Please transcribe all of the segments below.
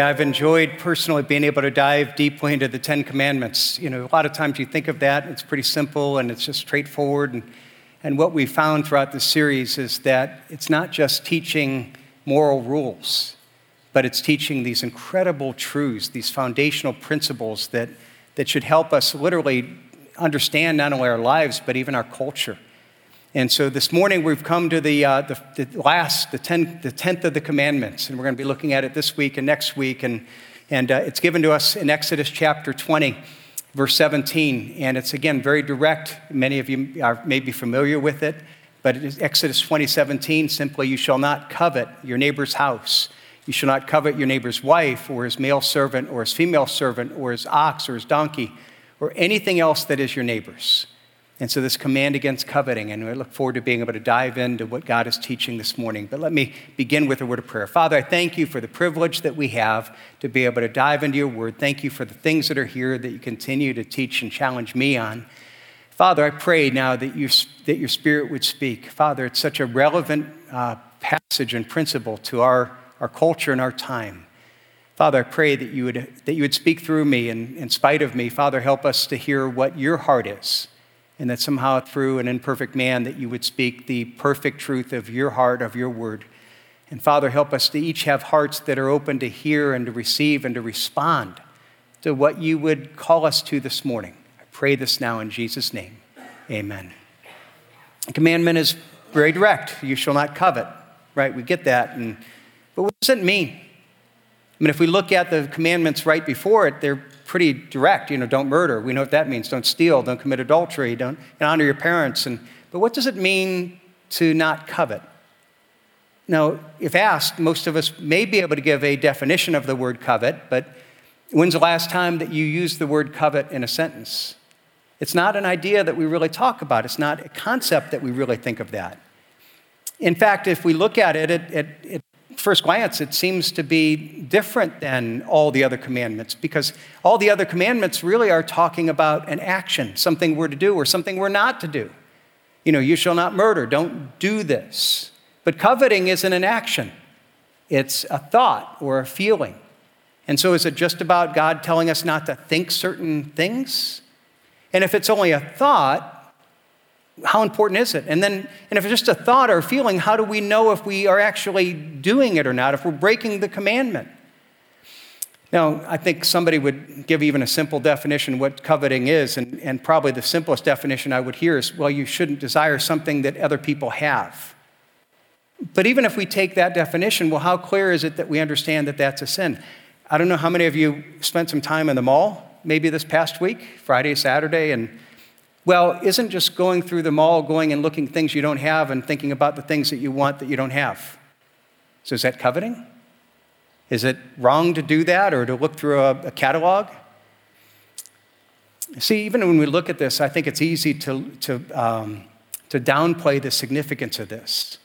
I've enjoyed personally being able to dive deeply into the Ten Commandments. You know, a lot of times you think of that, it's pretty simple and it's just straightforward. And, and what we found throughout the series is that it's not just teaching moral rules, but it's teaching these incredible truths, these foundational principles that, that should help us literally understand not only our lives, but even our culture. And so this morning we've come to the, uh, the, the, last, the, ten, the 10th of the commandments, and we're going to be looking at it this week and next week. And, and uh, it's given to us in Exodus chapter 20, verse 17. And it's again very direct. Many of you are maybe familiar with it, but it is Exodus 20, 17 simply, you shall not covet your neighbor's house. You shall not covet your neighbor's wife, or his male servant, or his female servant, or his ox, or his donkey, or anything else that is your neighbor's. And so, this command against coveting, and I look forward to being able to dive into what God is teaching this morning. But let me begin with a word of prayer. Father, I thank you for the privilege that we have to be able to dive into your word. Thank you for the things that are here that you continue to teach and challenge me on. Father, I pray now that, you, that your spirit would speak. Father, it's such a relevant uh, passage and principle to our, our culture and our time. Father, I pray that you would, that you would speak through me and in spite of me. Father, help us to hear what your heart is and that somehow through an imperfect man that you would speak the perfect truth of your heart of your word. And father help us to each have hearts that are open to hear and to receive and to respond to what you would call us to this morning. I pray this now in jesus name. Amen. The commandment is very direct. You shall not covet. Right? We get that and but what does it mean? I mean if we look at the commandments right before it they're pretty direct. You know, don't murder. We know what that means. Don't steal. Don't commit adultery. Don't honor your parents. And, but what does it mean to not covet? Now, if asked, most of us may be able to give a definition of the word covet, but when's the last time that you used the word covet in a sentence? It's not an idea that we really talk about. It's not a concept that we really think of that. In fact, if we look at it, it, it, it first glance, it seems to be different than all the other commandments because all the other commandments really are talking about an action, something we're to do or something we're not to do. You know, you shall not murder, don't do this. But coveting isn't an action, it's a thought or a feeling. And so, is it just about God telling us not to think certain things? And if it's only a thought, how important is it? And then, and if it's just a thought or a feeling, how do we know if we are actually doing it or not, if we're breaking the commandment? Now, I think somebody would give even a simple definition what coveting is, and, and probably the simplest definition I would hear is well, you shouldn't desire something that other people have. But even if we take that definition, well, how clear is it that we understand that that's a sin? I don't know how many of you spent some time in the mall, maybe this past week, Friday, Saturday, and well, isn't just going through the mall, going and looking things you don't have and thinking about the things that you want that you don't have. So is that coveting? Is it wrong to do that or to look through a, a catalog? See, even when we look at this, I think it's easy to, to, um, to downplay the significance of this.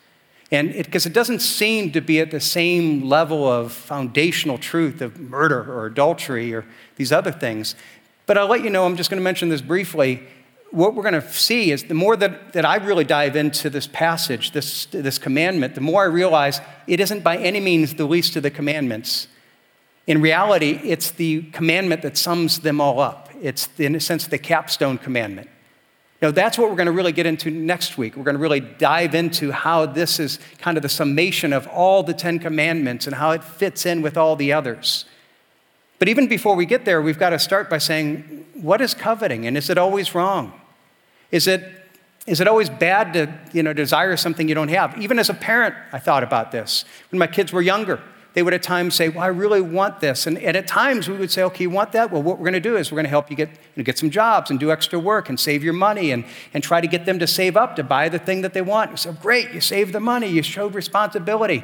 And because it, it, doesn't seem to be at the same level of foundational truth of murder or adultery or these other things. But I'll let you know, I'm just going to mention this briefly what we're going to see is the more that, that I really dive into this passage, this, this commandment, the more I realize it isn't by any means the least of the commandments. In reality, it's the commandment that sums them all up. It's, in a sense, the capstone commandment. Now, that's what we're going to really get into next week. We're going to really dive into how this is kind of the summation of all the Ten Commandments and how it fits in with all the others. But even before we get there, we've got to start by saying, what is coveting and is it always wrong? Is it, is it always bad to you know, desire something you don't have? Even as a parent, I thought about this. When my kids were younger, they would at times say, Well, I really want this. And, and at times we would say, Okay, you want that? Well, what we're going to do is we're going to help you get, you know, get some jobs and do extra work and save your money and, and try to get them to save up to buy the thing that they want. So oh, Great, you saved the money, you showed responsibility.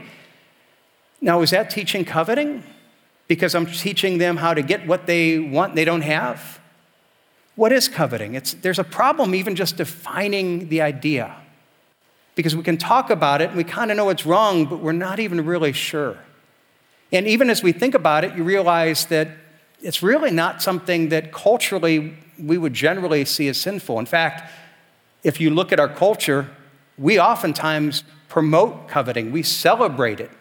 Now, is that teaching coveting? Because I'm teaching them how to get what they want they don't have? What is coveting? It's, there's a problem even just defining the idea. Because we can talk about it and we kind of know it's wrong, but we're not even really sure. And even as we think about it, you realize that it's really not something that culturally we would generally see as sinful. In fact, if you look at our culture, we oftentimes promote coveting, we celebrate it.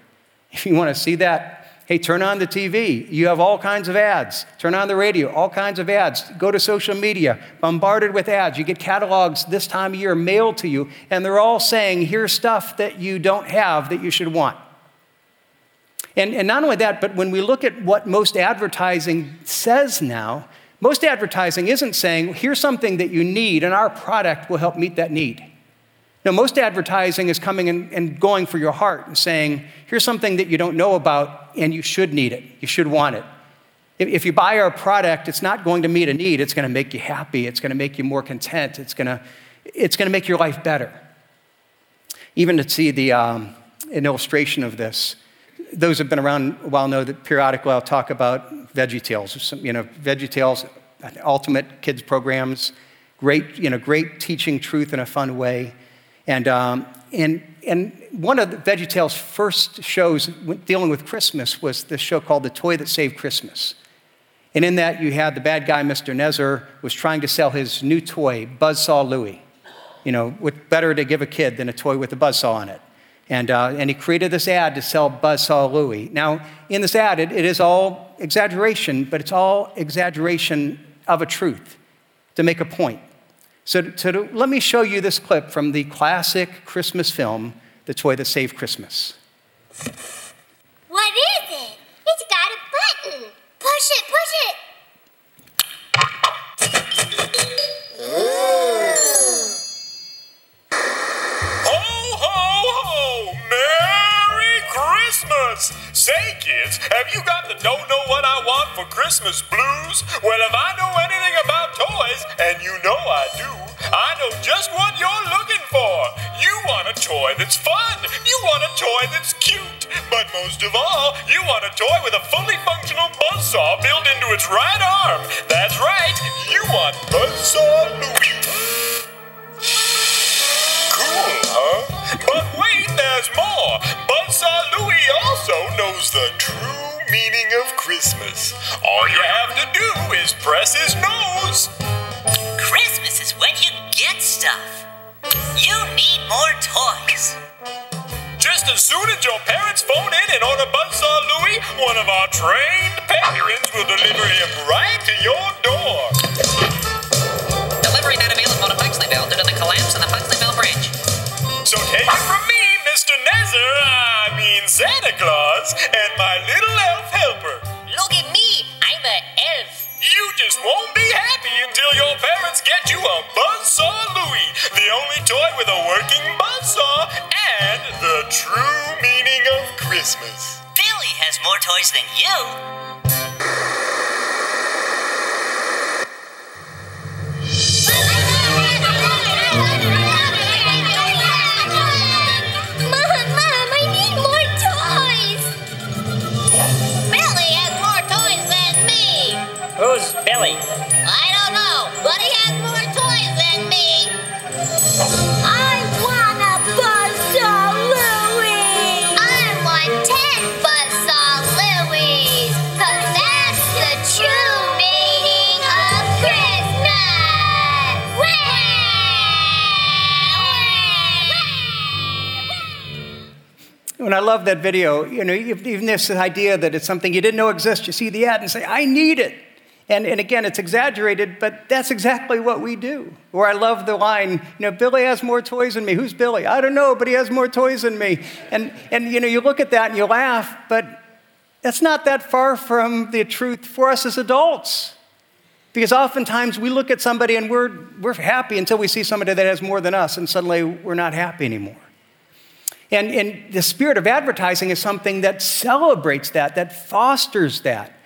If you want to see that, Hey, turn on the TV. You have all kinds of ads. Turn on the radio, all kinds of ads. Go to social media, bombarded with ads. You get catalogs this time of year mailed to you, and they're all saying, here's stuff that you don't have that you should want. And, and not only that, but when we look at what most advertising says now, most advertising isn't saying, here's something that you need, and our product will help meet that need. No, most advertising is coming and, going for your heart and saying, here's something that you don't know about, and you should need it. You should want it. If, you buy our product, it's not going to meet a need. It's going to make you happy. It's going to make you more content. It's going to, it's going to make your life better. Even to see the, um, an illustration of this, those who have been around a while know that periodically I'll talk about Veggie Tales. You know, Veggie Tales, ultimate kids programs, great, you know, great teaching truth in a fun way. And, um, and, and one of Veggie Tales' first shows dealing with Christmas was this show called The Toy That Saved Christmas. And in that, you had the bad guy, Mr. Nezzer, was trying to sell his new toy, Buzzsaw Louie. You know, what better to give a kid than a toy with a buzzsaw on it? And, uh, and he created this ad to sell Buzzsaw Louie. Now, in this ad, it, it is all exaggeration, but it's all exaggeration of a truth to make a point. So, so to, let me show you this clip from the classic Christmas film, The Toy That Saved Christmas. What is it? It's got a button. Push it, push it. Christmas! Say, kids, have you got the don't know what I want for Christmas blues? Well, if I know anything about toys, and you know I do, I know just what you're looking for. You want a toy that's fun. You want a toy that's cute. But most of all, you want a toy with a fully functional buzzsaw built into its right arm. That's right, you want Buzzsaw Louie. Cool, huh? But wait, there's more. Buzzsaw Louie also knows the true meaning of Christmas. All you have to do is press his nose. Christmas is when you get stuff. You need more toys. Just as soon as your parents phone in and order Buzzsaw Louie, one of our trained parents will deliver him right to your door. So take it from me, Mr. Nezzer, I mean Santa Claus, and my little elf helper. Look at me, I'm an elf. You just won't be happy until your parents get you a Buzzsaw Louie, the only toy with a working buzzsaw and the true meaning of Christmas. Billy has more toys than you. Billy? I don't know, but he has more toys than me. I want a Buzzsaw Louie. I want ten Buzzsaw Louies, cause that's the true meaning of Christmas. And I love that video. You know, even this idea that it's something you didn't know exists, you see the ad and say, I need it. And, and again, it's exaggerated, but that's exactly what we do. Or I love the line, you know, Billy has more toys than me. Who's Billy? I don't know, but he has more toys than me. And, and you know, you look at that and you laugh, but that's not that far from the truth for us as adults. Because oftentimes we look at somebody and we're, we're happy until we see somebody that has more than us, and suddenly we're not happy anymore. And, and the spirit of advertising is something that celebrates that, that fosters that.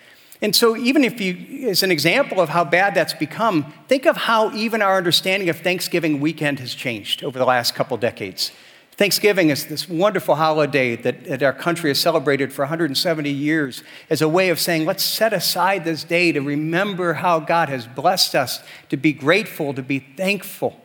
And so, even if you, as an example of how bad that's become, think of how even our understanding of Thanksgiving weekend has changed over the last couple decades. Thanksgiving is this wonderful holiday that, that our country has celebrated for 170 years as a way of saying, let's set aside this day to remember how God has blessed us, to be grateful, to be thankful.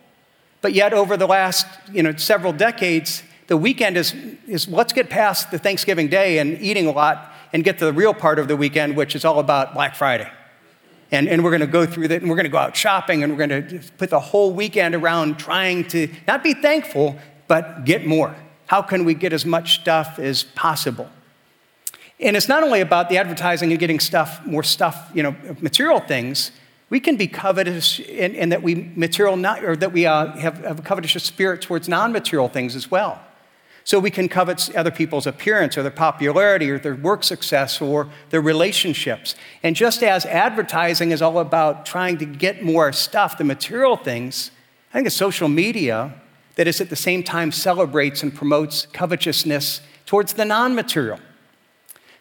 But yet, over the last you know, several decades, the weekend is, is let's get past the Thanksgiving day and eating a lot and get to the real part of the weekend, which is all about Black Friday. And, and we're going to go through that and we're going to go out shopping and we're going to put the whole weekend around trying to not be thankful, but get more. How can we get as much stuff as possible? And it's not only about the advertising and getting stuff, more stuff, you know, material things. We can be covetous in, in that we material not, or that we uh, have, have a covetous spirit towards non-material things as well. So we can covet other people's appearance or their popularity or their work success or their relationships. And just as advertising is all about trying to get more stuff, the material things, I think it's social media that is at the same time celebrates and promotes covetousness towards the non material.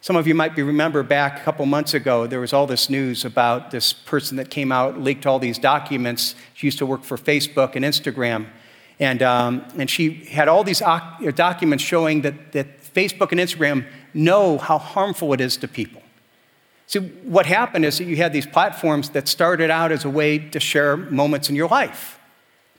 Some of you might be remember back a couple months ago, there was all this news about this person that came out, leaked all these documents. She used to work for Facebook and Instagram. And, um, and she had all these documents showing that, that Facebook and Instagram know how harmful it is to people. See, what happened is that you had these platforms that started out as a way to share moments in your life.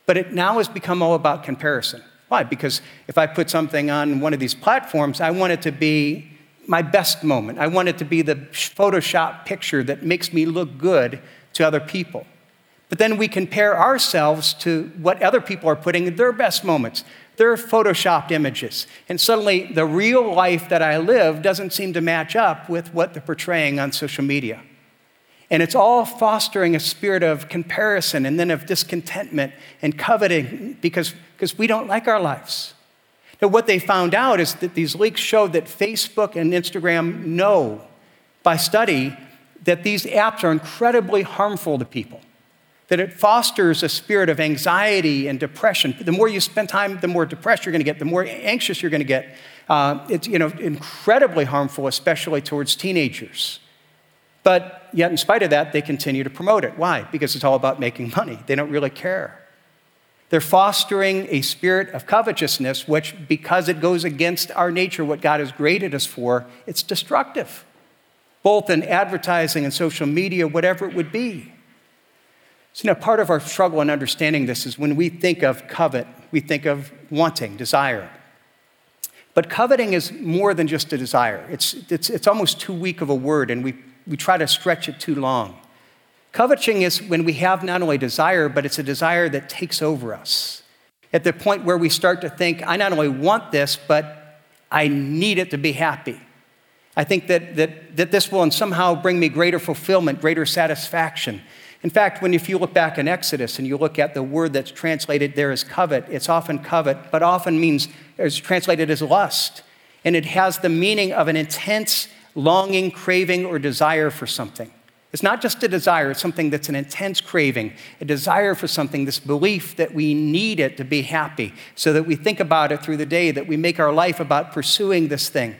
But it now has become all about comparison. Why? Because if I put something on one of these platforms, I want it to be my best moment. I want it to be the Photoshop picture that makes me look good to other people. But then we compare ourselves to what other people are putting in their best moments, their photoshopped images. And suddenly the real life that I live doesn't seem to match up with what they're portraying on social media. And it's all fostering a spirit of comparison and then of discontentment and coveting because, because we don't like our lives. Now, what they found out is that these leaks showed that Facebook and Instagram know by study that these apps are incredibly harmful to people that it fosters a spirit of anxiety and depression. The more you spend time, the more depressed you're going to get, the more anxious you're going to get. Uh, it's you know, incredibly harmful, especially towards teenagers. But yet, in spite of that, they continue to promote it. Why? Because it's all about making money. They don't really care. They're fostering a spirit of covetousness, which, because it goes against our nature, what God has created us for, it's destructive, both in advertising and social media, whatever it would be. So, you know, part of our struggle in understanding this is when we think of covet, we think of wanting, desire. But coveting is more than just a desire, it's, it's, it's almost too weak of a word, and we, we try to stretch it too long. Coveting is when we have not only desire, but it's a desire that takes over us. At the point where we start to think, I not only want this, but I need it to be happy. I think that, that, that this will somehow bring me greater fulfillment, greater satisfaction. In fact, when if you look back in Exodus and you look at the word that's translated there as covet, it's often covet, but often means it's translated as lust. And it has the meaning of an intense longing, craving, or desire for something. It's not just a desire, it's something that's an intense craving, a desire for something, this belief that we need it to be happy, so that we think about it through the day, that we make our life about pursuing this thing.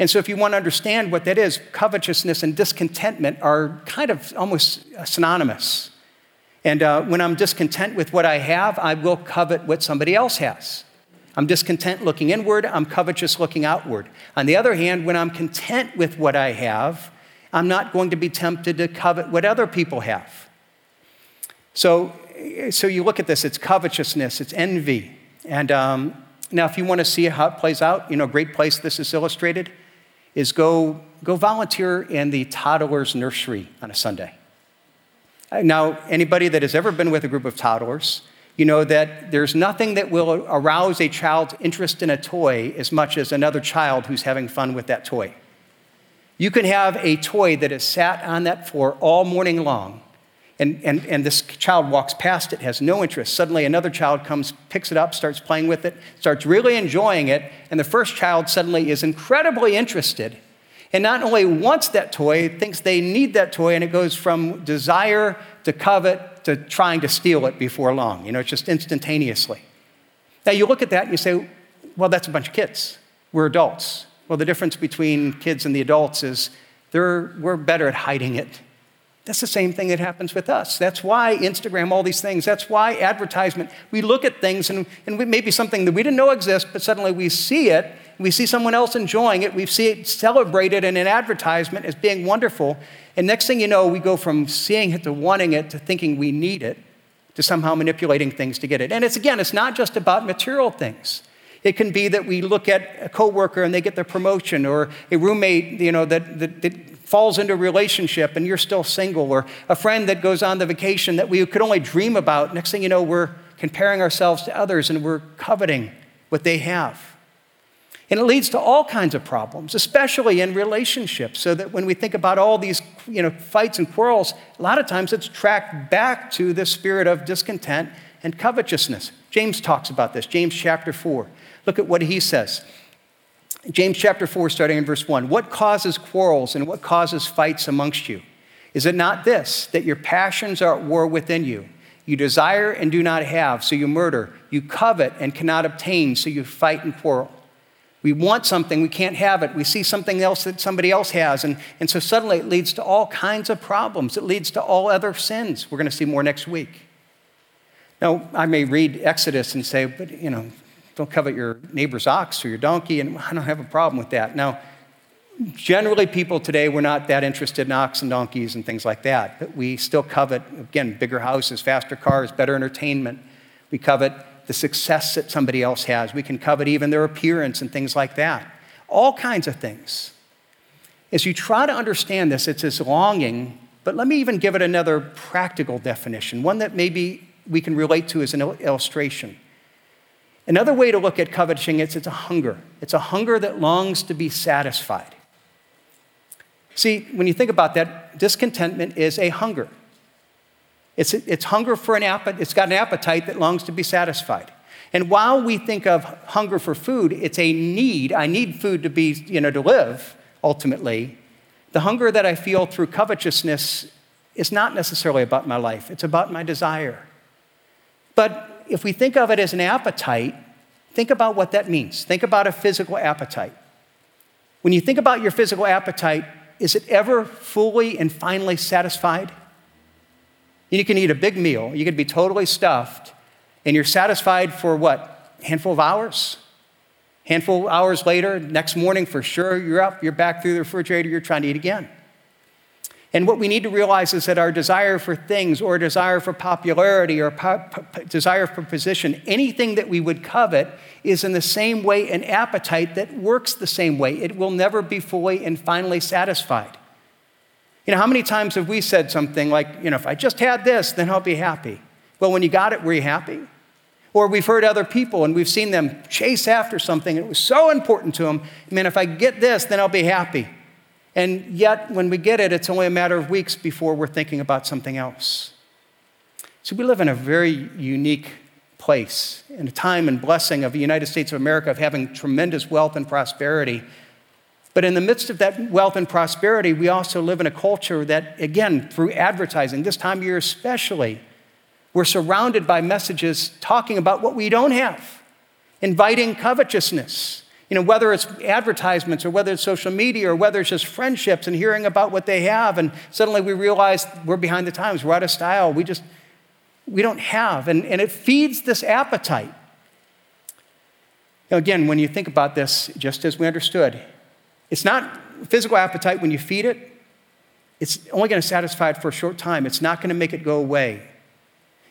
And so, if you want to understand what that is, covetousness and discontentment are kind of almost synonymous. And uh, when I'm discontent with what I have, I will covet what somebody else has. I'm discontent looking inward, I'm covetous looking outward. On the other hand, when I'm content with what I have, I'm not going to be tempted to covet what other people have. So, so you look at this, it's covetousness, it's envy. And um, now, if you want to see how it plays out, you know, great place this is illustrated is go, go volunteer in the toddler's nursery on a Sunday. Uh, now, anybody that has ever been with a group of toddlers, you know that there's nothing that will arouse a child's interest in a toy as much as another child who's having fun with that toy. You can have a toy that has sat on that floor all morning long, and, and, and this child walks past it, has no interest. Suddenly, another child comes, picks it up, starts playing with it, starts really enjoying it, and the first child suddenly is incredibly interested and not only wants that toy, thinks they need that toy, and it goes from desire to covet to trying to steal it before long. You know, it's just instantaneously. Now, you look at that and you say, well, that's a bunch of kids. We're adults. Well, the difference between kids and the adults is we're better at hiding it that's the same thing that happens with us. That's why Instagram, all these things, that's why advertisement. We look at things and, and maybe something that we didn't know exists, but suddenly we see it, we see someone else enjoying it, we see it celebrated in an advertisement as being wonderful. And next thing you know, we go from seeing it to wanting it to thinking we need it to somehow manipulating things to get it. And it's again, it's not just about material things. It can be that we look at a coworker and they get their promotion, or a roommate, you know, that, that, that falls into a relationship and you're still single, or a friend that goes on the vacation that we could only dream about. Next thing you know, we're comparing ourselves to others and we're coveting what they have. And it leads to all kinds of problems, especially in relationships. So that when we think about all these you know, fights and quarrels, a lot of times it's tracked back to the spirit of discontent and covetousness. James talks about this, James chapter 4. Look at what he says. James chapter 4, starting in verse 1. What causes quarrels and what causes fights amongst you? Is it not this, that your passions are at war within you? You desire and do not have, so you murder. You covet and cannot obtain, so you fight and quarrel. We want something, we can't have it. We see something else that somebody else has. And, and so suddenly it leads to all kinds of problems. It leads to all other sins. We're going to see more next week. Now, I may read Exodus and say, but, you know, don't covet your neighbor's ox or your donkey, and I don't have a problem with that. Now, generally, people today, we're not that interested in ox and donkeys and things like that, but we still covet, again, bigger houses, faster cars, better entertainment. We covet the success that somebody else has. We can covet even their appearance and things like that. All kinds of things. As you try to understand this, it's this longing, but let me even give it another practical definition, one that maybe we can relate to as an illustration. Another way to look at coveting is it's a hunger. It's a hunger that longs to be satisfied. See, when you think about that, discontentment is a hunger. It's, it's hunger for an appetite, it's got an appetite that longs to be satisfied. And while we think of hunger for food, it's a need. I need food to be, you know, to live, ultimately. The hunger that I feel through covetousness is not necessarily about my life, it's about my desire. But if we think of it as an appetite, think about what that means. Think about a physical appetite. When you think about your physical appetite, is it ever fully and finally satisfied? You can eat a big meal, you can be totally stuffed, and you're satisfied for what? A handful of hours? Handful of hours later, next morning for sure, you're up, you're back through the refrigerator, you're trying to eat again. And what we need to realize is that our desire for things, or desire for popularity, or po- po- desire for position, anything that we would covet, is in the same way an appetite that works the same way. It will never be fully and finally satisfied. You know, how many times have we said something like, you know, if I just had this, then I'll be happy? Well, when you got it, were you happy? Or we've heard other people and we've seen them chase after something. It was so important to them. Man, if I get this, then I'll be happy. And yet, when we get it, it's only a matter of weeks before we're thinking about something else. So we live in a very unique place, in a time and blessing of the United States of America of having tremendous wealth and prosperity. But in the midst of that wealth and prosperity, we also live in a culture that, again, through advertising, this time of year especially, we're surrounded by messages talking about what we don't have, inviting covetousness. You know, whether it's advertisements or whether it's social media or whether it's just friendships and hearing about what they have, and suddenly we realize we're behind the times, we're out of style, we just, we don't have. And, and it feeds this appetite. Now, again, when you think about this, just as we understood, it's not physical appetite when you feed it, it's only going to satisfy it for a short time. It's not going to make it go away.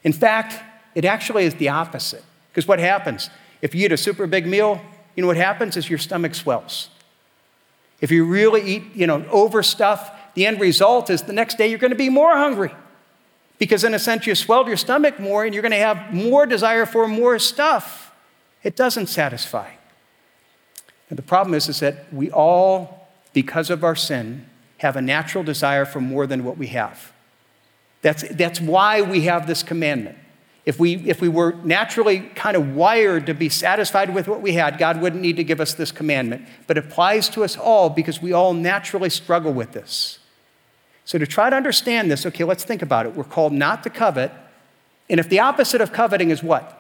In fact, it actually is the opposite. Because what happens? If you eat a super big meal, you know what happens is your stomach swells. If you really eat, you know, over stuff, the end result is the next day you're going to be more hungry. Because in a sense, you swelled your stomach more and you're going to have more desire for more stuff. It doesn't satisfy. And the problem is, is that we all, because of our sin, have a natural desire for more than what we have. That's, that's why we have this commandment. If we, if we were naturally kind of wired to be satisfied with what we had, God wouldn't need to give us this commandment. But it applies to us all because we all naturally struggle with this. So, to try to understand this, okay, let's think about it. We're called not to covet. And if the opposite of coveting is what?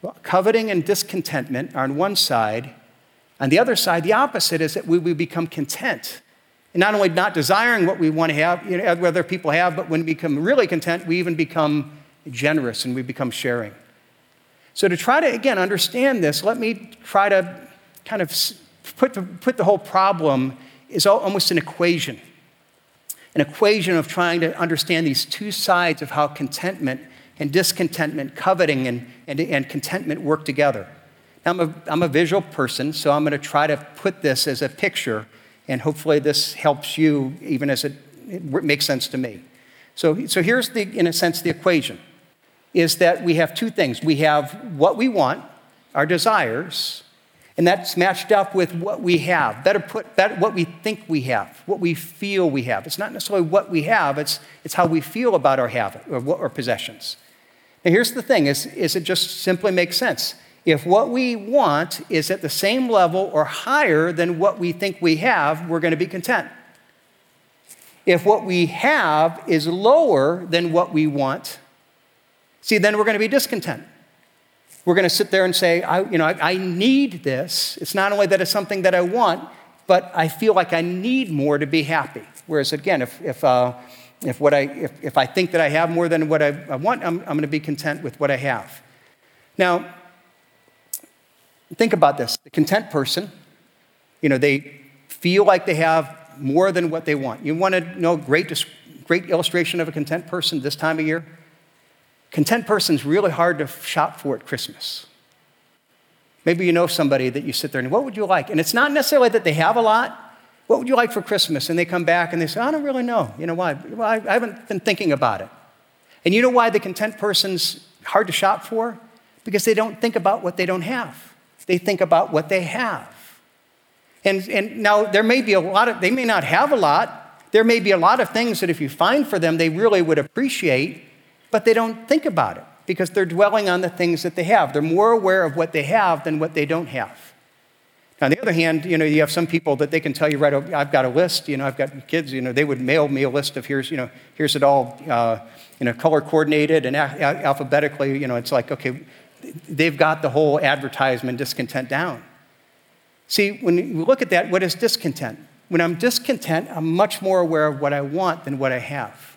Well, coveting and discontentment are on one side, on the other side, the opposite is that we, we become content. And not only not desiring what we want to have, you know, other people have, but when we become really content, we even become generous and we become sharing. So, to try to, again, understand this, let me try to kind of put the, put the whole problem is almost an equation. An equation of trying to understand these two sides of how contentment and discontentment, coveting and, and, and contentment work together. Now, I'm a, I'm a visual person, so I'm going to try to put this as a picture, and hopefully this helps you even as it, it makes sense to me. So, so here's, the, in a sense, the equation is that we have two things. We have what we want, our desires, And that's matched up with what we have. Better put, better, what we think we have, what we feel we have. It's not necessarily what we have, it's, it's how we feel about our have or, what, our possessions. Now, here's the thing is, is it just simply makes sense. If what we want is at the same level or higher than what we think we have, we're going to be content. If what we have is lower than what we want, see, then we're going to be discontent. We're going to sit there and say, I, you know, I, I need this. It's not only that it's something that I want, but I feel like I need more to be happy. Whereas, again, if, if, uh, if, what I, if, if I think that I have more than what I, I want, I'm, I'm going to be content with what I have. Now, think about this. The content person, you know, they feel like they have more than what they want. You want to know great, great illustration of a content person this time of year? Content person's really hard to shop for at Christmas. Maybe you know somebody that you sit there and what would you like? And it's not necessarily that they have a lot. What would you like for Christmas? And they come back and they say, I don't really know. You know why? Well, I haven't been thinking about it. And you know why the content person's hard to shop for? Because they don't think about what they don't have. They think about what they have. And, and now there may be a lot of, they may not have a lot. There may be a lot of things that if you find for them, they really would appreciate but they don't think about it because they're dwelling on the things that they have. They're more aware of what they have than what they don't have. On the other hand, you know, you have some people that they can tell you, right, oh, I've got a list, you know, I've got kids, you know, they would mail me a list of here's, you know, here's it all, uh, you know, color coordinated and a- alphabetically, you know, it's like, okay, they've got the whole advertisement discontent down. See, when you look at that, what is discontent? When I'm discontent, I'm much more aware of what I want than what I have.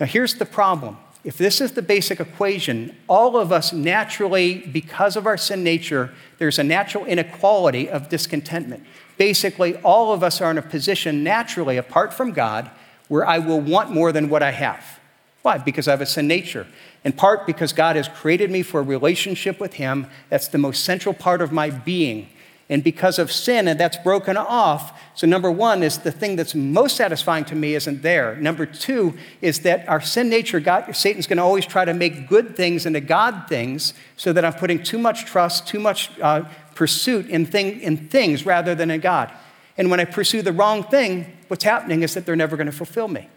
Now, here's the problem if this is the basic equation, all of us naturally, because of our sin nature, there's a natural inequality of discontentment. Basically, all of us are in a position naturally, apart from God, where I will want more than what I have. Why? Because I have a sin nature. In part because God has created me for a relationship with Him. That's the most central part of my being and because of sin, and that's broken off. So, number one is the thing that's most satisfying to me isn't there. Number two is that our sin nature, God, Satan's going to always try to make good things into God things so that I'm putting too much trust, too much uh, pursuit in, thing, in things rather than in God. And when I pursue the wrong thing, what's happening is that they're never going to fulfill me.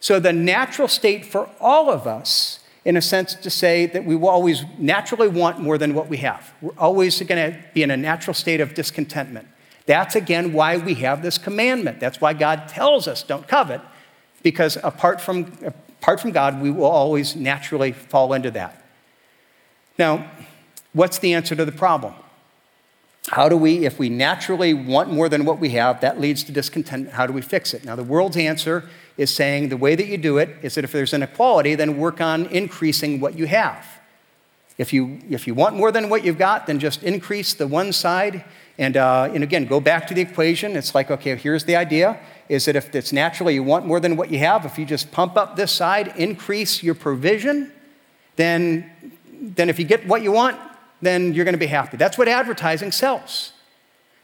So, the natural state for all of us in a sense to say that we will always naturally want more than what we have. We're always going to be in a natural state of discontentment. That's again why we have this commandment. That's why God tells us don't covet, because apart from, apart from God, we will always naturally fall into that. Now, what's the answer to the problem? How do we, if we naturally want more than what we have, that leads to discontent, how do we fix it? Now, the world's answer is saying the way that you do it is that if there's inequality, then work on increasing what you have. If you, if you want more than what you've got, then just increase the one side. And, uh, and again, go back to the equation. It's like, okay, here's the idea is that if it's naturally you want more than what you have, if you just pump up this side, increase your provision, then, then if you get what you want, then you're going to be happy. That's what advertising sells.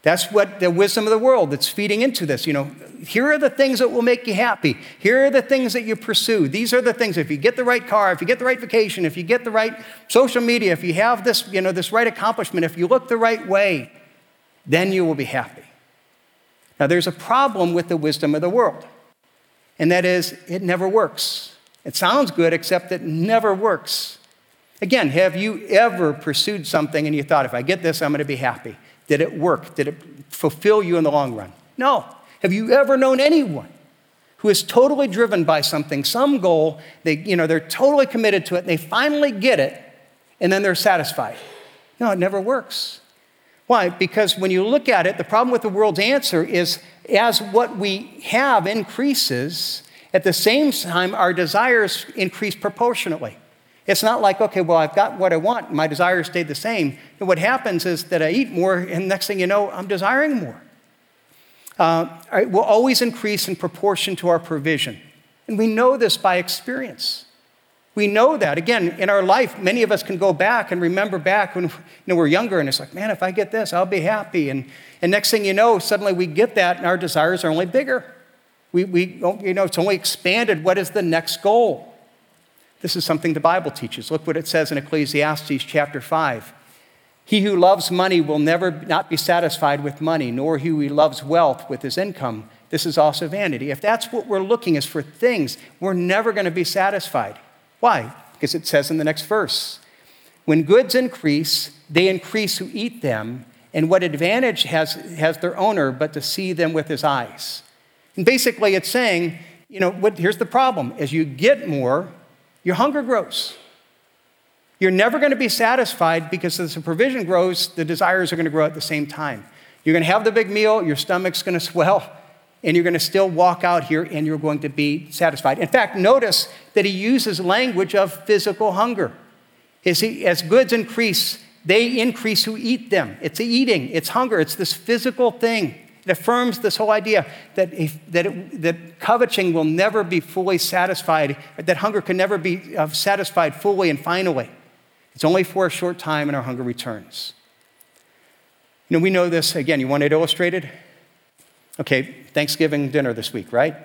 That's what the wisdom of the world that's feeding into this. You know, here are the things that will make you happy. Here are the things that you pursue. These are the things. If you get the right car, if you get the right vacation, if you get the right social media, if you have this, you know, this right accomplishment, if you look the right way, then you will be happy. Now, there's a problem with the wisdom of the world, and that is it never works. It sounds good, except it never works. Again, have you ever pursued something and you thought, if I get this, I'm going to be happy? Did it work? Did it fulfill you in the long run? No. Have you ever known anyone who is totally driven by something, some goal, they, you know, they're totally committed to it, and they finally get it, and then they're satisfied? No, it never works. Why? Because when you look at it, the problem with the world's answer is as what we have increases, at the same time, our desires increase proportionately. It's not like, okay, well, I've got what I want, my desires stayed the same. And what happens is that I eat more, and next thing you know, I'm desiring more. Uh, it will always increase in proportion to our provision. And we know this by experience. We know that. Again, in our life, many of us can go back and remember back when you know, we're younger, and it's like, man, if I get this, I'll be happy. And, and next thing you know, suddenly we get that, and our desires are only bigger. We, we, you know, it's only expanded. What is the next goal? This is something the Bible teaches. Look what it says in Ecclesiastes chapter 5. He who loves money will never not be satisfied with money, nor he who loves wealth with his income. This is also vanity. If that's what we're looking is for things, we're never going to be satisfied. Why? Because it says in the next verse, when goods increase, they increase who eat them, and what advantage has, has their owner but to see them with his eyes? And basically, it's saying, you know, what, here's the problem. As you get more, your hunger grows. You're never going to be satisfied because as the provision grows, the desires are going to grow at the same time. You're going to have the big meal, your stomach's going to swell, and you're going to still walk out here and you're going to be satisfied. In fact, notice that he uses language of physical hunger. As, he, as goods increase, they increase who eat them. It's eating, it's hunger, it's this physical thing. It affirms this whole idea that, if, that, it, that coveting will never be fully satisfied, that hunger can never be uh, satisfied fully and finally. It's only for a short time and our hunger returns. You know, we know this, again, you want it illustrated? Okay, Thanksgiving dinner this week, right?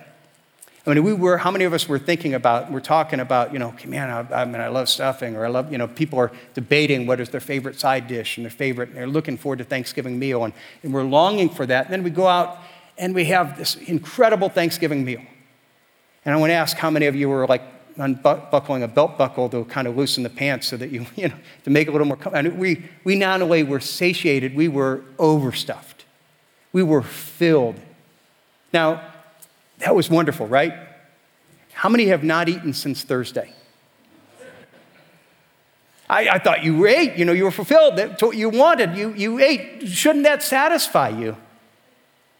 I mean, we were, how many of us were thinking about, we're talking about, you know, okay, man, I, I mean, I love stuffing, or I love, you know, people are debating what is their favorite side dish and their favorite, and they're looking forward to Thanksgiving meal, and, and we're longing for that. And then we go out and we have this incredible Thanksgiving meal. And I want to ask how many of you were like unbuckling a belt buckle to kind of loosen the pants so that you, you know, to make it a little more comfortable. we, we not only were satiated, we were overstuffed. We were filled. Now, that was wonderful, right? How many have not eaten since Thursday? I, I, thought you ate, you know, you were fulfilled. That's what you wanted. You, you ate. Shouldn't that satisfy you?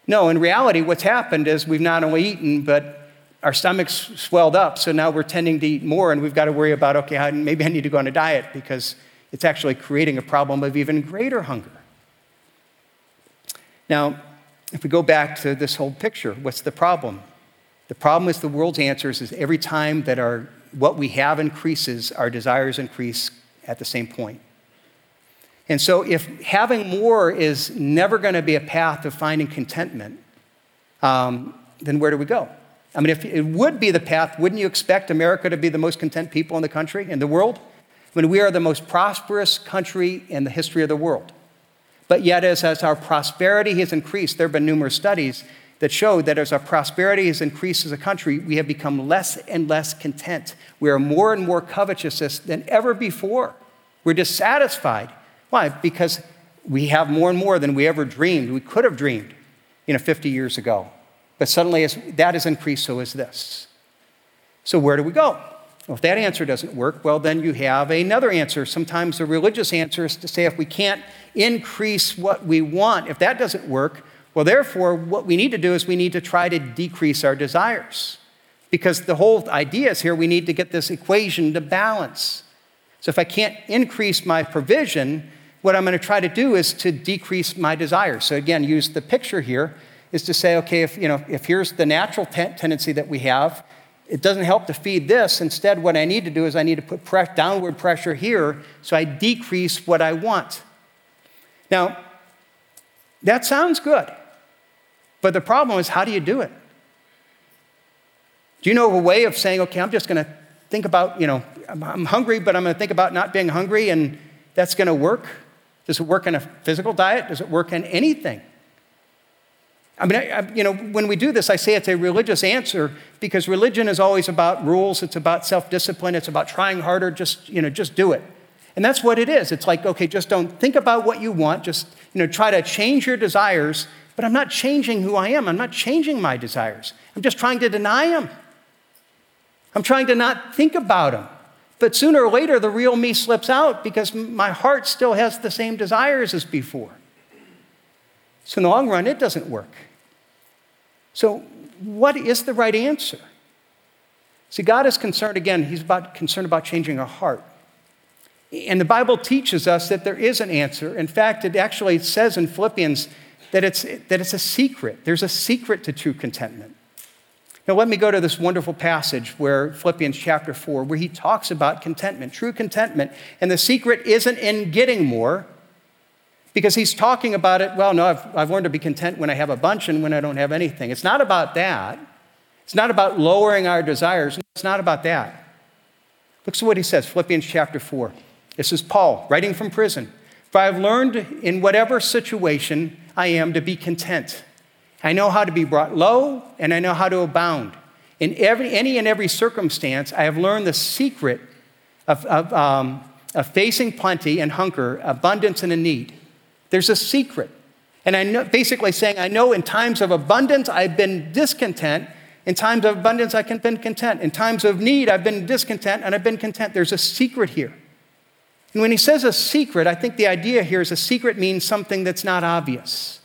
No, in reality, what's happened is we've not only eaten, but our stomachs swelled up. So now we're tending to eat more, and we've got to worry about, okay, maybe I need to go on a diet because it's actually creating a problem of even greater hunger. Now, if we go back to this whole picture, what's the problem? The problem is the world's answers is every time that our what we have increases, our desires increase at the same point. And so if having more is never going to be a path of finding contentment, um, then where do we go? I mean, if it would be the path, wouldn't you expect America to be the most content people in the country, in the world? I mean, we are the most prosperous country in the history of the world. But yet, as, as our prosperity has increased, there have been numerous studies that showed that as our prosperity has increased as a country, we have become less and less content. We are more and more covetous than ever before. We're dissatisfied. Why? Because we have more and more than we ever dreamed, we could have dreamed, you know, 50 years ago. But suddenly, as that has increased, so has this. So, where do we go? Well, if that answer doesn't work, well, then you have another answer. Sometimes the religious answer is to say if we can't increase what we want, if that doesn't work, well, therefore, what we need to do is we need to try to decrease our desires. Because the whole idea is here we need to get this equation to balance. So if I can't increase my provision, what I'm going to try to do is to decrease my desires. So again, use the picture here is to say, okay, if, you know, if here's the natural tendency that we have, it doesn't help to feed this. Instead, what I need to do is I need to put pre- downward pressure here so I decrease what I want. Now, that sounds good. But the problem is, how do you do it? Do you know a way of saying, okay, I'm just going to think about, you know, I'm hungry, but I'm going to think about not being hungry, and that's going to work? Does it work in a physical diet? Does it work in anything? I mean, I, I, you know, when we do this, I say it's a religious answer because religion is always about rules. It's about self-discipline. It's about trying harder. Just, you know, just do it. And that's what it is. It's like, okay, just don't think about what you want. Just, you know, try to change your desires but I'm not changing who I am. I'm not changing my desires. I'm just trying to deny them. I'm trying to not think about them. But sooner or later, the real me slips out because my heart still has the same desires as before. So, in the long run, it doesn't work. So, what is the right answer? See, God is concerned, again, He's about, concerned about changing our heart. And the Bible teaches us that there is an answer. In fact, it actually says in Philippians that it's, that it's a secret. There's a secret to true contentment. Now, let me go to this wonderful passage where Philippians chapter 4, where he talks about contentment, true contentment. And the secret isn't in getting more, because he's talking about it, well, no, I've, I've learned to be content when I have a bunch and when I don't have anything. It's not about that. It's not about lowering our desires. It's not about that. Look at what he says, Philippians chapter 4. This is Paul writing from prison. For I've learned in whatever situation I am to be content. I know how to be brought low, and I know how to abound. In every, any and every circumstance, I have learned the secret of, of, um, of facing plenty and hunger, abundance and a need. There's a secret. And I know, basically saying, I know in times of abundance, I've been discontent. In times of abundance, I've been content. In times of need, I've been discontent and I've been content. There's a secret here. And when he says a secret, I think the idea here is a secret means something that's not obvious.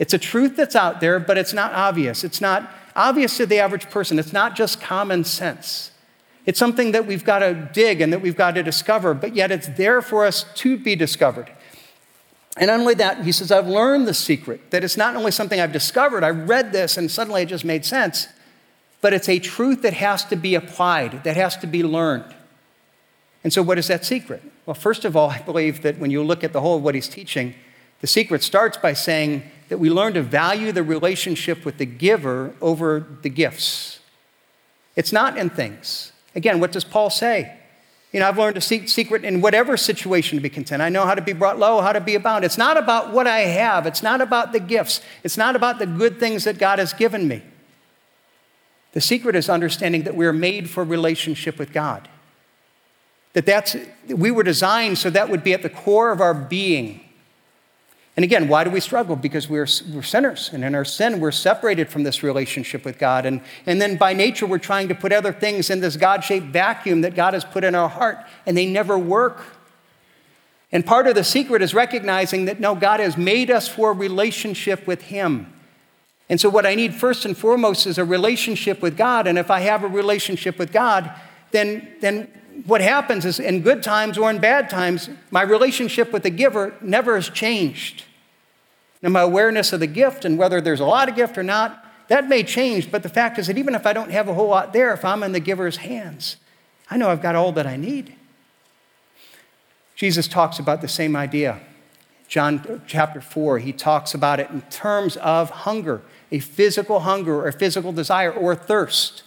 It's a truth that's out there, but it's not obvious. It's not obvious to the average person. It's not just common sense. It's something that we've got to dig and that we've got to discover, but yet it's there for us to be discovered. And not only that, he says, I've learned the secret, that it's not only something I've discovered, I read this and suddenly it just made sense, but it's a truth that has to be applied, that has to be learned. And so, what is that secret? Well, first of all, I believe that when you look at the whole of what he's teaching, the secret starts by saying that we learn to value the relationship with the giver over the gifts. It's not in things. Again, what does Paul say? You know, I've learned seek secret in whatever situation to be content. I know how to be brought low, how to be abound. It's not about what I have. It's not about the gifts. It's not about the good things that God has given me. The secret is understanding that we're made for relationship with God. That that's, we were designed so that would be at the core of our being. And again, why do we struggle? Because we're, we're sinners. And in our sin, we're separated from this relationship with God. And, and then by nature, we're trying to put other things in this God shaped vacuum that God has put in our heart, and they never work. And part of the secret is recognizing that no, God has made us for a relationship with Him. And so, what I need first and foremost is a relationship with God. And if I have a relationship with God, then, then what happens is in good times or in bad times, my relationship with the giver never has changed. Now, my awareness of the gift and whether there's a lot of gift or not, that may change, but the fact is that even if I don't have a whole lot there, if I'm in the giver's hands, I know I've got all that I need. Jesus talks about the same idea. John chapter 4, he talks about it in terms of hunger, a physical hunger or physical desire or thirst.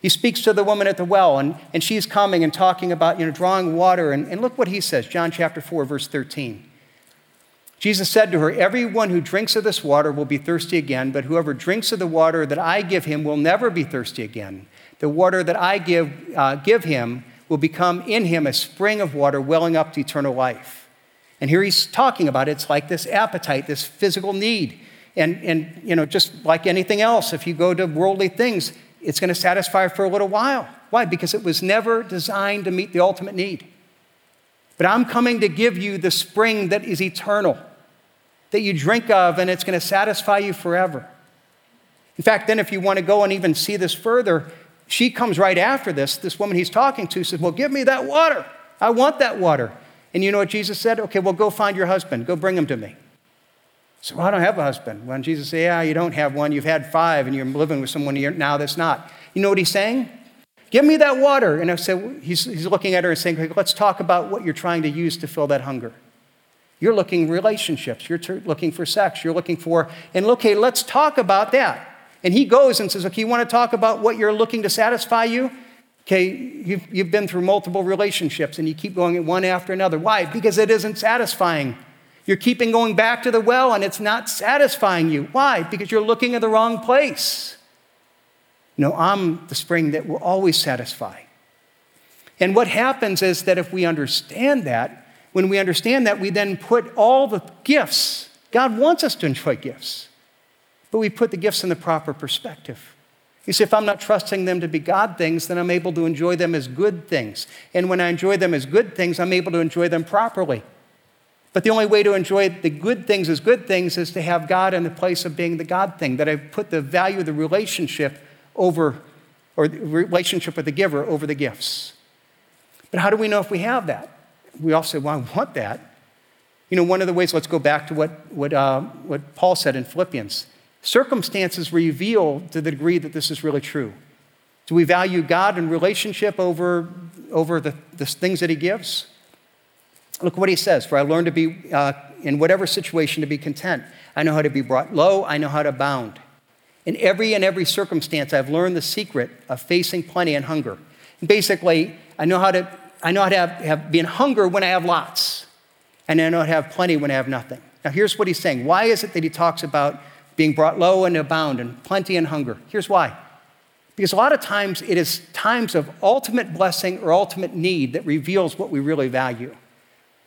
He speaks to the woman at the well, and, and she's coming and talking about, you know, drawing water. And, and look what he says, John chapter 4, verse 13. Jesus said to her, Everyone who drinks of this water will be thirsty again, but whoever drinks of the water that I give him will never be thirsty again. The water that I give, uh, give him will become in him a spring of water welling up to eternal life. And here he's talking about it. it's like this appetite, this physical need. And, and, you know, just like anything else, if you go to worldly things, it's going to satisfy for a little while. Why? Because it was never designed to meet the ultimate need. But I'm coming to give you the spring that is eternal, that you drink of, and it's going to satisfy you forever. In fact, then if you want to go and even see this further, she comes right after this. This woman he's talking to says, Well, give me that water. I want that water. And you know what Jesus said? Okay, well, go find your husband. Go bring him to me. So well, I don't have a husband. When Jesus said, Yeah, you don't have one. You've had five, and you're living with someone now that's not. You know what he's saying? Give me that water. And I said, he's, he's looking at her and saying, Let's talk about what you're trying to use to fill that hunger. You're looking relationships. You're looking for sex. You're looking for, and okay, let's talk about that. And he goes and says, Okay, you want to talk about what you're looking to satisfy you? Okay, you've, you've been through multiple relationships and you keep going at one after another. Why? Because it isn't satisfying. You're keeping going back to the well and it's not satisfying you. Why? Because you're looking at the wrong place. No, I'm the spring that will always satisfy. And what happens is that if we understand that, when we understand that, we then put all the gifts, God wants us to enjoy gifts, but we put the gifts in the proper perspective. You see, if I'm not trusting them to be God things, then I'm able to enjoy them as good things. And when I enjoy them as good things, I'm able to enjoy them properly. But the only way to enjoy the good things as good things is to have God in the place of being the God thing, that I've put the value of the relationship over, or the relationship with the giver over the gifts. But how do we know if we have that? We all say, well, I want that. You know, one of the ways, let's go back to what, what, uh, what Paul said in Philippians circumstances reveal to the degree that this is really true. Do we value God and relationship over, over the, the things that He gives? Look what he says For I learned to be, uh, in whatever situation, to be content. I know how to be brought low, I know how to abound. In every and every circumstance, I've learned the secret of facing plenty and hunger. And basically, I know how to, I know how to have, have, be in hunger when I have lots. and I don't have plenty when I have nothing. Now, here's what he's saying. Why is it that he talks about being brought low and abound and plenty and hunger? Here's why. Because a lot of times it is times of ultimate blessing or ultimate need that reveals what we really value.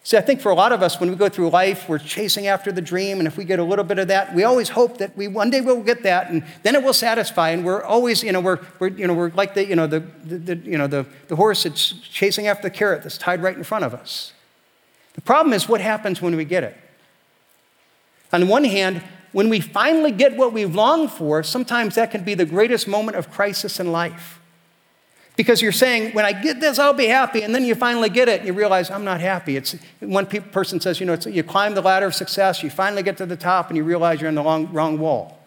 See, I think for a lot of us, when we go through life, we're chasing after the dream, and if we get a little bit of that, we always hope that we one day will get that, and then it will satisfy. And we're always, you know, we're, we're you know, we're like the, you know, the, the, the you know, the, the horse that's chasing after the carrot that's tied right in front of us. The problem is what happens when we get it. On the one hand, when we finally get what we've longed for, sometimes that can be the greatest moment of crisis in life. Because you're saying, when I get this, I'll be happy. And then you finally get it and you realize, I'm not happy. It's, one person says, you know, you climb the ladder of success, you finally get to the top, and you realize you're in the wrong, wrong wall.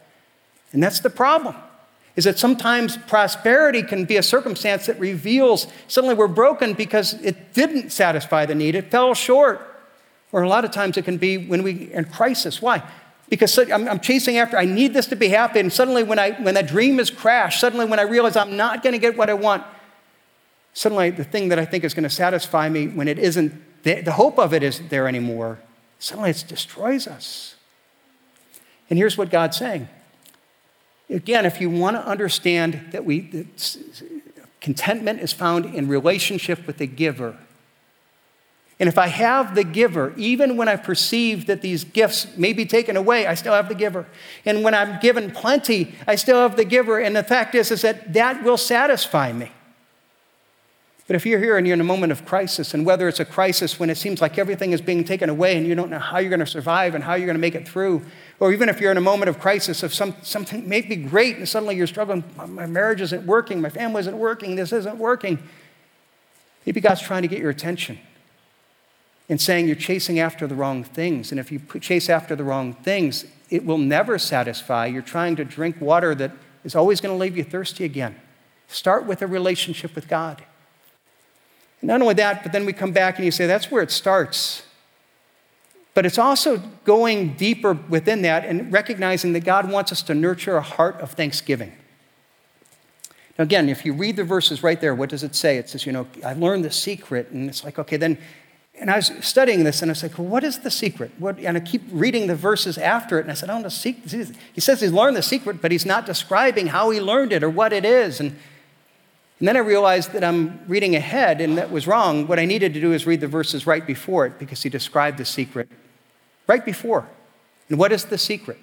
And that's the problem, is that sometimes prosperity can be a circumstance that reveals suddenly we're broken because it didn't satisfy the need, it fell short. Or a lot of times it can be when we in crisis. Why? Because I'm, I'm, chasing after, I need this to be happy. And suddenly, when, I, when that dream is crashed, suddenly, when I realize I'm not going to get what I want, suddenly the thing that I think is going to satisfy me when it isn't, the, the hope of it isn't there anymore, suddenly it destroys us. And here's what God's saying. Again, if you want to understand that we, that contentment is found in relationship with the giver. And if I have the giver, even when I perceive that these gifts may be taken away, I still have the giver. And when I'm given plenty, I still have the giver. And the fact is, is that that will satisfy me. But if you're here and you're in a moment of crisis, and whether it's a crisis when it seems like everything is being taken away and you don't know how you're going to survive and how you're going to make it through, or even if you're in a moment of crisis of some, something may be great and suddenly you're struggling, my marriage isn't working, my family isn't working, this isn't working, maybe God's trying to get your attention and saying you're chasing after the wrong things. And if you chase after the wrong things, it will never satisfy. You're trying to drink water that is always going to leave you thirsty again. Start with a relationship with God. Not only that, but then we come back and you say, that's where it starts. But it's also going deeper within that and recognizing that God wants us to nurture a heart of thanksgiving. Now, again, if you read the verses right there, what does it say? It says, you know, I learned the secret. And it's like, okay, then, and I was studying this and I was like, well, what is the secret? What, and I keep reading the verses after it. And I said, oh, the secret. He says he's learned the secret, but he's not describing how he learned it or what it is. And and then I realized that I'm reading ahead, and that was wrong. What I needed to do is read the verses right before it because he described the secret right before. And what is the secret?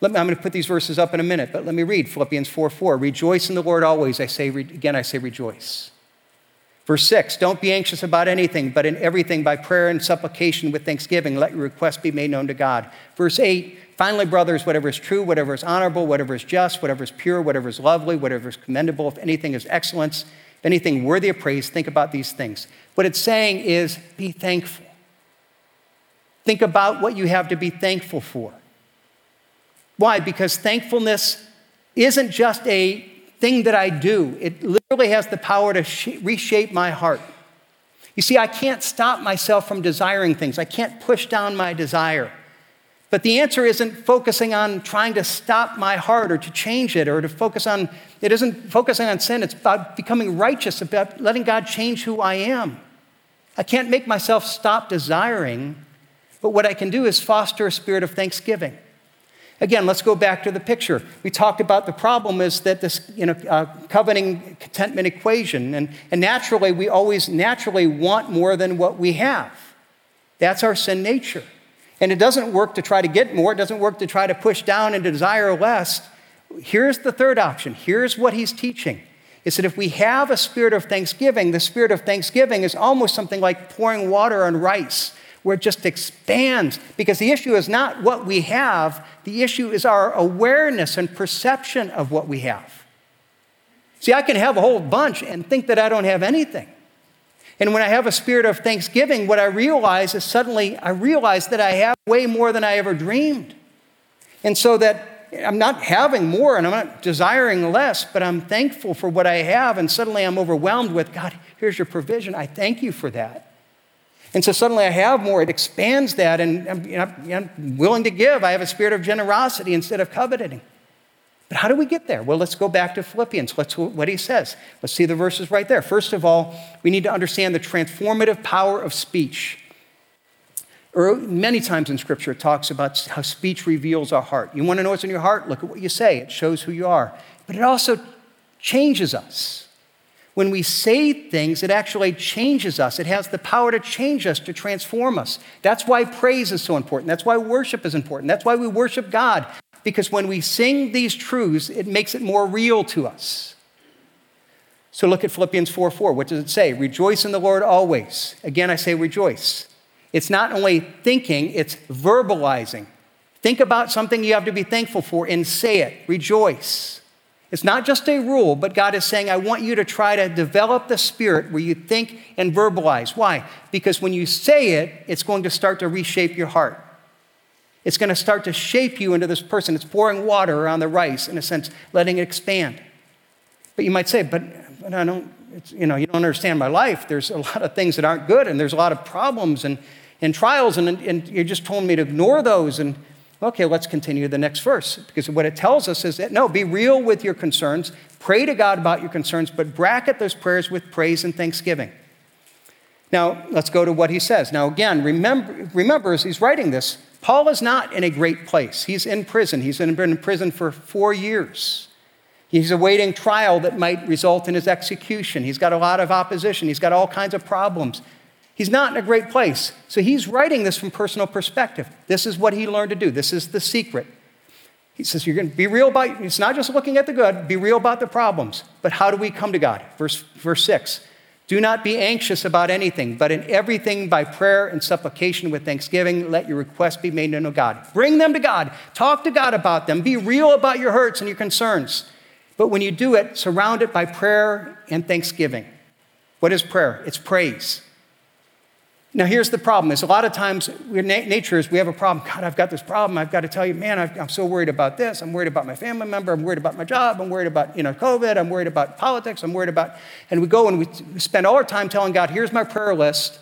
Me, I'm going to put these verses up in a minute, but let me read Philippians 4 4. Rejoice in the Lord always. I say, again, I say rejoice. Verse 6 Don't be anxious about anything, but in everything by prayer and supplication with thanksgiving, let your requests be made known to God. Verse 8 Finally, brothers, whatever is true, whatever is honorable, whatever is just, whatever is pure, whatever is lovely, whatever is commendable, if anything is excellence, if anything worthy of praise, think about these things. What it's saying is be thankful. Think about what you have to be thankful for. Why? Because thankfulness isn't just a thing that I do, it literally has the power to reshape my heart. You see, I can't stop myself from desiring things, I can't push down my desire. But the answer isn't focusing on trying to stop my heart or to change it or to focus on, it isn't focusing on sin. It's about becoming righteous, about letting God change who I am. I can't make myself stop desiring, but what I can do is foster a spirit of thanksgiving. Again, let's go back to the picture. We talked about the problem is that this you know, uh, contentment equation, and, and naturally, we always naturally want more than what we have. That's our sin nature. And it doesn't work to try to get more, it doesn't work to try to push down and desire less. Here's the third option. Here's what he's teaching. Is that if we have a spirit of thanksgiving, the spirit of thanksgiving is almost something like pouring water on rice, where it just expands. Because the issue is not what we have, the issue is our awareness and perception of what we have. See, I can have a whole bunch and think that I don't have anything. And when I have a spirit of thanksgiving, what I realize is suddenly I realize that I have way more than I ever dreamed. And so that I'm not having more and I'm not desiring less, but I'm thankful for what I have. And suddenly I'm overwhelmed with God, here's your provision. I thank you for that. And so suddenly I have more. It expands that, and I'm, you know, I'm willing to give. I have a spirit of generosity instead of coveting. But how do we get there? Well, let's go back to Philippians. Let's what he says. Let's see the verses right there. First of all, we need to understand the transformative power of speech. Er, many times in Scripture, it talks about how speech reveals our heart. You want to know what's in your heart? Look at what you say, it shows who you are. But it also changes us. When we say things, it actually changes us. It has the power to change us, to transform us. That's why praise is so important. That's why worship is important. That's why we worship God. Because when we sing these truths, it makes it more real to us. So look at Philippians 4 4. What does it say? Rejoice in the Lord always. Again, I say rejoice. It's not only thinking, it's verbalizing. Think about something you have to be thankful for and say it. Rejoice. It's not just a rule, but God is saying, I want you to try to develop the spirit where you think and verbalize. Why? Because when you say it, it's going to start to reshape your heart. It's going to start to shape you into this person. It's pouring water around the rice, in a sense, letting it expand. But you might say, but, but I don't, you know, you don't understand my life. There's a lot of things that aren't good, and there's a lot of problems and, and trials, and, and you're just telling me to ignore those. And okay, let's continue the next verse, because what it tells us is that no, be real with your concerns, pray to God about your concerns, but bracket those prayers with praise and thanksgiving. Now, let's go to what he says. Now, again, remember, remember as he's writing this, Paul is not in a great place. He's in prison. He's been in prison for four years. He's awaiting trial that might result in his execution. He's got a lot of opposition. He's got all kinds of problems. He's not in a great place. So he's writing this from personal perspective. This is what he learned to do. This is the secret. He says, You're going to be real about, it's not just looking at the good, be real about the problems. But how do we come to God? Verse, verse 6 do not be anxious about anything, but in everything by prayer and supplication with thanksgiving, let your requests be made known to God. Bring them to God. Talk to God about them. Be real about your hurts and your concerns. But when you do it, surround it by prayer and thanksgiving. What is prayer? It's praise. Now, here's the problem: is a lot of times, nature is we have a problem. God, I've got this problem. I've got to tell you, man, I'm so worried about this. I'm worried about my family member. I'm worried about my job. I'm worried about you know COVID. I'm worried about politics. I'm worried about, and we go and we spend all our time telling God, here's my prayer list.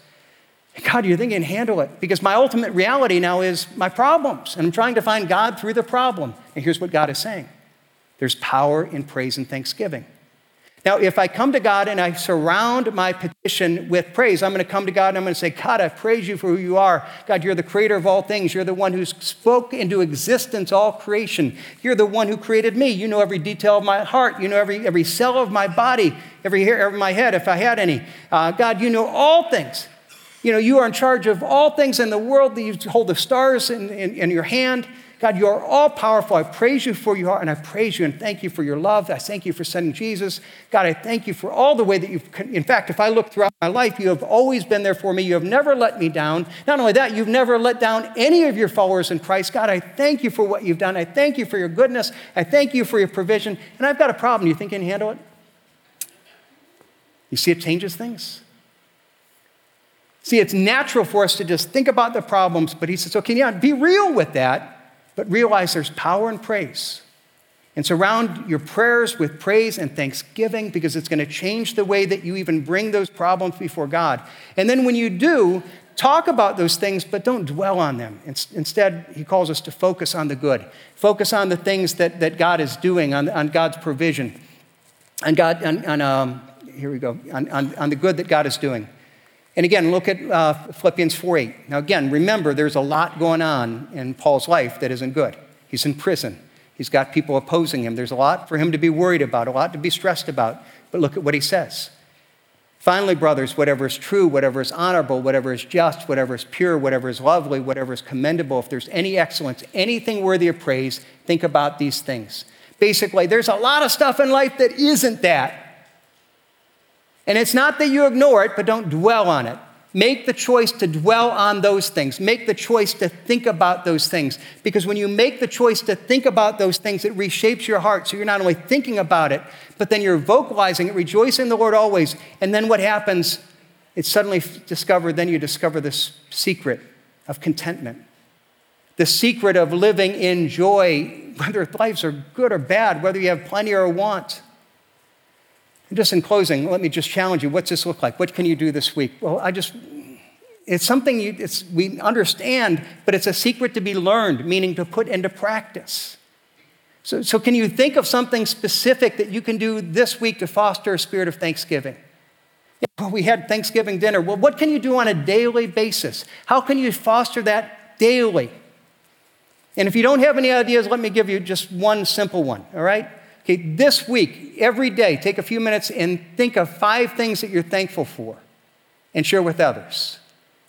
God, you think you can handle it? Because my ultimate reality now is my problems, and I'm trying to find God through the problem. And here's what God is saying: there's power in praise and thanksgiving. Now, if I come to God and I surround my petition with praise, I'm going to come to God and I'm going to say, God, I praise you for who you are. God, you're the creator of all things. You're the one who spoke into existence all creation. You're the one who created me. You know every detail of my heart. You know every, every cell of my body, every hair of my head, if I had any. Uh, God, you know all things. You know, you are in charge of all things in the world. You hold the stars in, in, in your hand. God, you are all powerful. I praise you for your heart, and I praise you and thank you for your love. I thank you for sending Jesus. God, I thank you for all the way that you've, in fact, if I look throughout my life, you have always been there for me. You have never let me down. Not only that, you've never let down any of your followers in Christ. God, I thank you for what you've done. I thank you for your goodness. I thank you for your provision. And I've got a problem. You think you can handle it? You see, it changes things. See, it's natural for us to just think about the problems, but he says, okay, yeah, be real with that but realize there's power in praise. And surround your prayers with praise and thanksgiving because it's going to change the way that you even bring those problems before God. And then when you do, talk about those things, but don't dwell on them. Instead, he calls us to focus on the good, focus on the things that, that God is doing, on, on God's provision, on, God, on, on um, here we go, on, on, on the good that God is doing. And again, look at uh, Philippians 4:8. Now, again, remember there's a lot going on in Paul's life that isn't good. He's in prison, he's got people opposing him. There's a lot for him to be worried about, a lot to be stressed about. But look at what he says. Finally, brothers, whatever is true, whatever is honorable, whatever is just, whatever is pure, whatever is lovely, whatever is commendable, if there's any excellence, anything worthy of praise, think about these things. Basically, there's a lot of stuff in life that isn't that. And it's not that you ignore it, but don't dwell on it. Make the choice to dwell on those things. Make the choice to think about those things. Because when you make the choice to think about those things, it reshapes your heart. So you're not only thinking about it, but then you're vocalizing it, rejoice in the Lord always. And then what happens? It's suddenly discovered, then you discover this secret of contentment. The secret of living in joy, whether lives are good or bad, whether you have plenty or want. And just in closing, let me just challenge you. What's this look like? What can you do this week? Well, I just, it's something you, it's, we understand, but it's a secret to be learned, meaning to put into practice. So, so, can you think of something specific that you can do this week to foster a spirit of thanksgiving? Well, we had Thanksgiving dinner. Well, what can you do on a daily basis? How can you foster that daily? And if you don't have any ideas, let me give you just one simple one, all right? Okay, this week, every day, take a few minutes and think of five things that you're thankful for and share with others.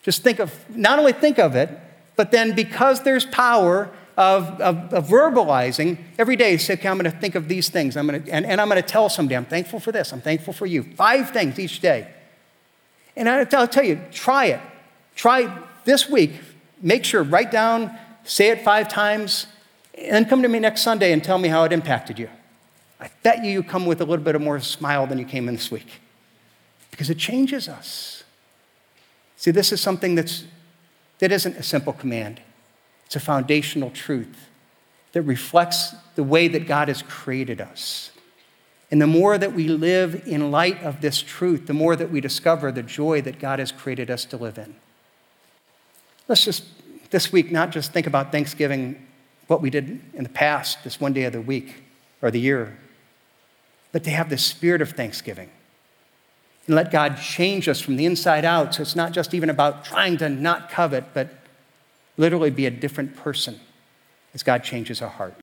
Just think of, not only think of it, but then because there's power of, of, of verbalizing, every day say, okay, I'm to think of these things. I'm to, and, and I'm going to tell somebody, I'm thankful for this. I'm thankful for you. Five things each day. And I'll tell you, try it. Try this week. Make sure, write down, say it five times, and then come to me next Sunday and tell me how it impacted you. I bet you you come with a little bit of more smile than you came in this week because it changes us. See, this is something that's, that isn't a simple command. It's a foundational truth that reflects the way that God has created us. And the more that we live in light of this truth, the more that we discover the joy that God has created us to live in. Let's just, this week, not just think about Thanksgiving, what we did in the past, this one day of the week or the year, but to have the spirit of thanksgiving. And let God change us from the inside out. So it's not just even about trying to not covet, but literally be a different person as God changes our heart.